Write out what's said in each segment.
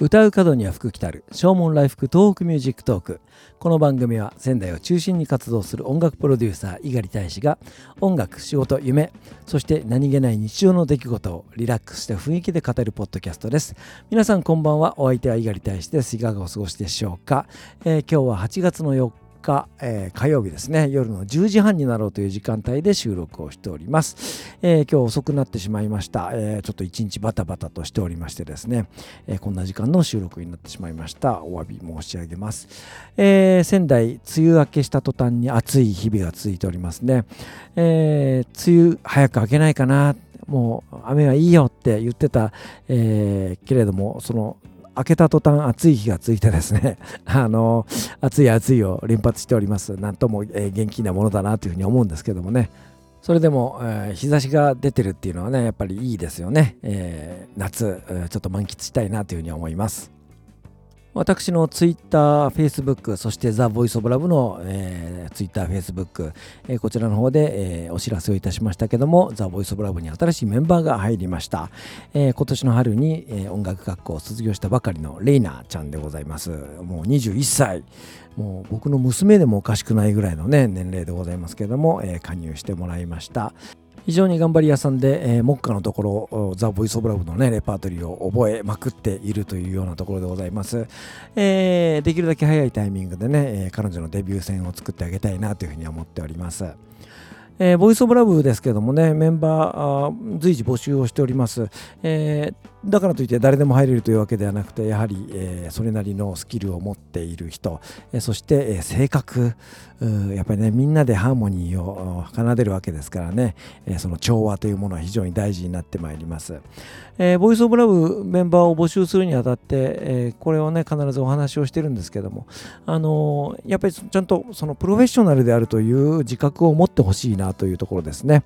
唱う門には福来たる唱門来福東北 Music Talk。この番組は仙台を中心に活動する音楽プロデューサー猪狩大使が音楽仕事夢そして何気ない日常の出来事をリラックスした雰囲気で語るポッドキャストです。皆さんこんばんは。お相手は猪狩大使です。いかがお過ごしでしょうか、えー、今日は8月の4日、えー、火曜日ですね。夜の10時半になろうという時間帯で収録をしております、えー、今日遅くなってしまいました、えー、ちょっと一日バタバタとしておりましてですね、えこんな時間の収録になってしまいました。お詫び申し上げます、え仙台梅雨明けした途端に暑い日々が続いておりますね、え梅雨早く明けないかな。もう雨はいいよって言ってた、えけれどもその開けた途端暑い日がついてですね、あの、暑い暑いを連発しております。なんとも、えー、元気なものだなというふうに思うんですけどもね。それでも、えー、日差しが出てるっていうのはね、やっぱりいいですよね。えー、夏、ちょっと満喫したいなというふうに思います。私のツイッター、フェイスブック、そしてザ・ボイス・オブ・ラブの、えー、ツイッター、フェイスブック、えー、こちらの方で、えー、お知らせをいたしましたけども、ザ・ボイス・オブ・ラブに新しいメンバーが入りました。えー、今年の春に、えー、音楽学校を卒業したばかりのレイナちゃんでございます。もう21歳。もう僕の娘でもおかしくないぐらいのね、年齢でございますけども、えー、加入してもらいました。非常に頑張り屋さんで、えー、目下のところ、ザ・ボイス・オブ・ラブのね、レパートリーを覚えまくっているというようなところでございます。えー、できるだけ早いタイミングでね、えー、彼女のデビュー戦を作ってあげたいなというふうに思っております。えー、ボイスオブラブですけどもね、メンバー随時募集をしております、えー、だからといって誰でも入れるというわけではなくて、やはり、えー、それなりのスキルを持っている人、えそして、え性格、やっぱりね、みんなでハーモニーを奏でるわけですからね、えその調和というものは非常に大事になってまいります。えボイスオブラブメンバーを募集するにあたって、えこれをね、必ずお話をしてるんですけども、あのやっぱりちゃんとそのプロフェッショナルであるという自覚を持ってほしいなというところですね。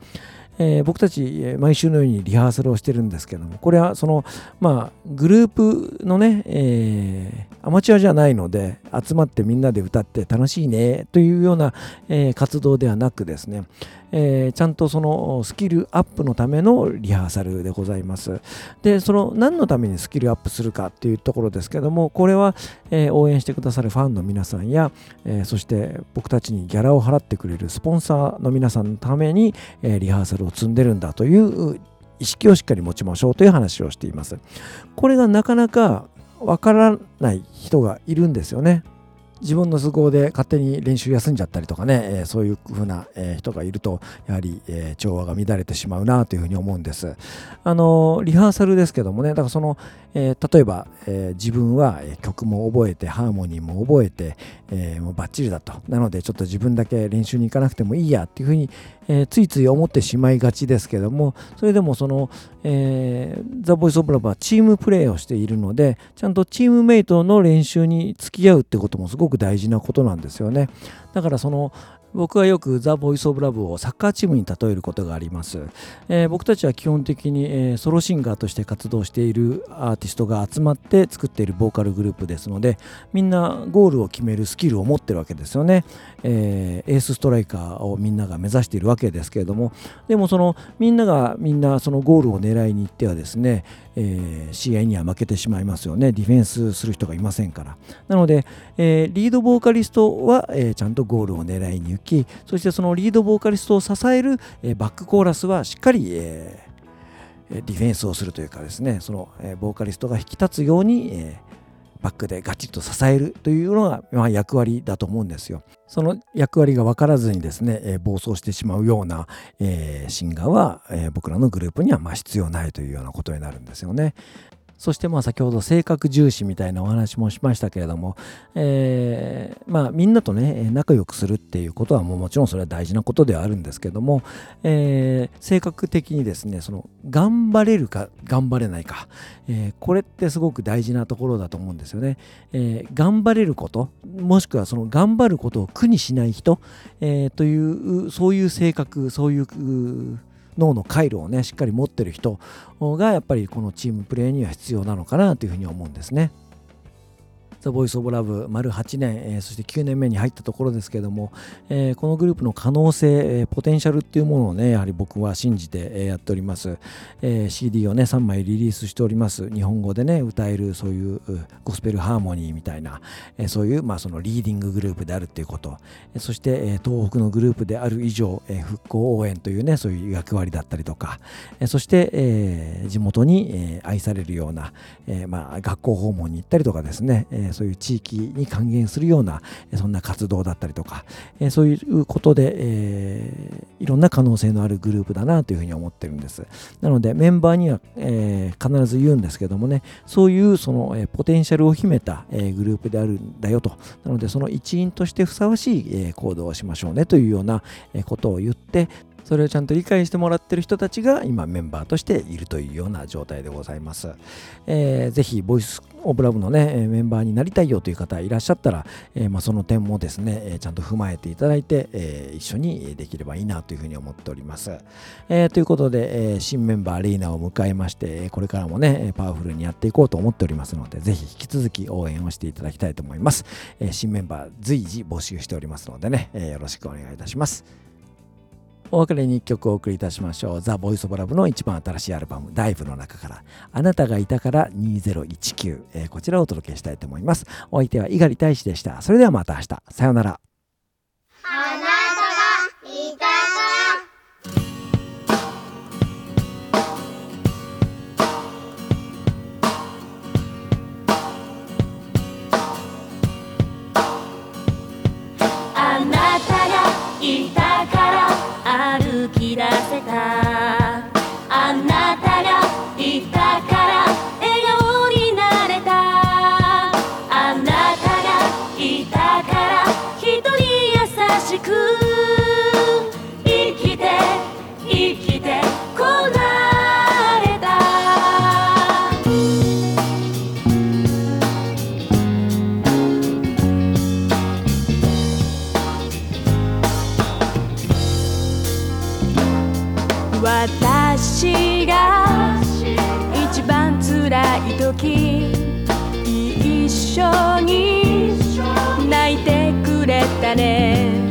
えー、僕たち毎週のようにリハーサルをしてるんですけどもこれはそのまあグループのね、えー、アマチュアじゃないので集まってみんなで歌って楽しいねというような、えー、活動ではなくですね、えー、ちゃんとそのスキルアップのためのリハーサルでございます。で、その何のためにスキルアップするかっていうところですけども、これは、えー、応援してくださるファンの皆さんや、えー、そして僕たちにギャラを払ってくれるスポンサーの皆さんのために、えリハーサルを積んでるんだという意識をしっかり持ちましょうという話をしています。これがなかなかわからない人がいるんですよね。自分の都合で勝手に練習休んじゃったりとかね、えー、そういう風な、えー、人がいるとやはり、えー、調和が乱れてしまうなというふうに思うんです。あのリハーサルですけどもねだからその、え例えば、え自分は曲も覚えてハーモニーも覚えて、えもうバッチリだとなのでちょっと自分だけ練習に行かなくてもいいやっていうふうに、えついつい思ってしまいがちですけどもそれでもその、えー、ザ・ボイス・オブ・ラブはチームプレーをしているのでちゃんとチームメイトの練習に付き合うってこともすごく大事なことなんですよね。だからその僕はよくザ・ボイス・オブ・ラブをサッカーチームに例えることがあります、えー、僕たちは基本的に、えー、ソロシンガーとして活動しているアーティストが集まって作っているボーカルグループですのでみんなゴールを決めるスキルを持ってるわけですよね、えー、エースストライカーをみんなが目指しているわけですけれどもでもそのみんながみんなそのゴールを狙いに行ってはですね、えー、試合には負けてしまいますよね。ディフェンスする人がいませんから。なので、えー、リードボーカリストは、えー、ちゃんとゴールを狙いに行きそしてそのリードボーカリストを支える、えー、バックコーラスはしっかり、えー、ディフェンスをするというかですねその、えー、ボーカリストが引き立つように、えー、バックでガチッと支えるというのが、まあ、役割だと思うんですよ。その役割が分からずにですね、えー、暴走してしまうような、えー、シンガーは、えー、僕らのグループにはまあ必要ないというようなことになるんですよね。そしてまあ先ほど性格重視みたいなお話もしましたけれども、えー、まあみんなとね仲良くするっていうことはもうもちろんそれは大事なことではあるんですけども、えー、性格的にですねその頑張れるか頑張れないか、えー、これってすごく大事なところだと思うんですよね、えー、頑張れることもしくはその頑張ることを苦にしない人、えー、というそういう性格そういう脳の回路をねしっかり持ってる人がやっぱりこのチームプレーには必要なのかなというふうに思うんですね。ザ・ボイス・オブ・ラブ丸8年、えー、そして9年目に入ったところですけれども、えー、このグループの可能性、えー、ポテンシャルっていうものをねやはり僕は信じて、えやっております、えー、CD をね3枚リリースしております。日本語でね歌えるそういうゴスペルハーモニーみたいな、えー、そういう、まあ、そのリーディンググループであるっていうこと、えー、そして、えー、東北のグループである以上、えー、復興応援というねそういう役割だったりとか、えー、そして、えー、地元に、えー、愛されるような、えーまあ、学校訪問に行ったりとかですね、え、そういう地域に還元するようなそんな活動だったりとか、えそういうことで、えいろんな可能性のあるグループだなというふうに思ってるんです。なのでメンバーには、え必ず言うんですけどもねそういうその、えポテンシャルを秘めた、えグループであるんだよと。なのでその一員としてふさわしい、え行動をしましょうねというようなことを言ってそれをちゃんと理解してもらってる人たちが今メンバーとしているというような状態でございます。えー、ぜひ、ボイスオブラブのね、メンバーになりたいよという方いらっしゃったら、えー、まあ、その点もですね、ちゃんと踏まえていただいて、えー、一緒にできればいいなというふうに思っております。えー、ということで、え新メンバーレイナを迎えまして、これからもね、パワフルにやっていこうと思っておりますので、ぜひ引き続き応援をしていただきたいと思います。え新メンバー随時募集しておりますのでね、えよろしくお願いいたします。お別れに1曲お送りいたしましょう。ザ・ボイス・オブ・ラブの一番新しいアルバム、ダイブの中から、あなたがいたから2019、えー、こちらをお届けしたいと思います。お相手は猪狩大使でした。それではまた明日。さようなら。私が一番辛い時一緒に泣いてくれたね。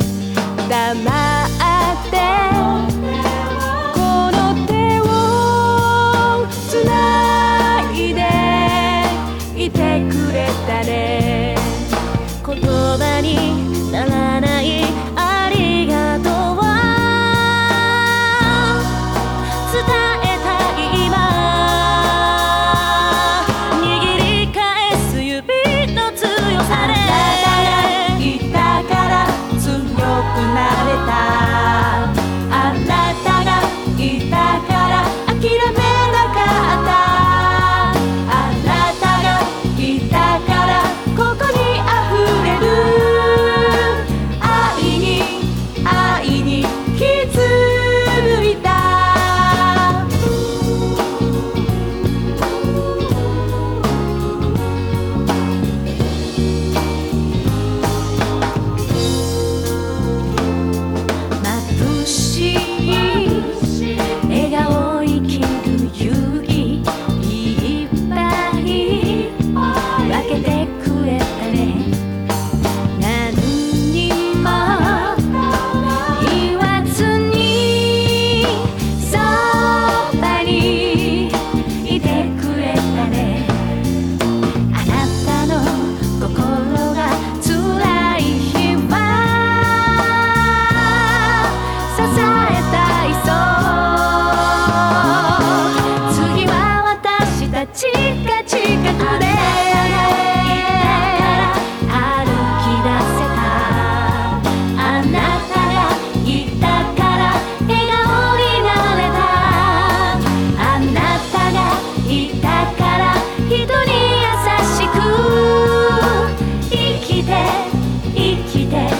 人に優しく。生きて生きて。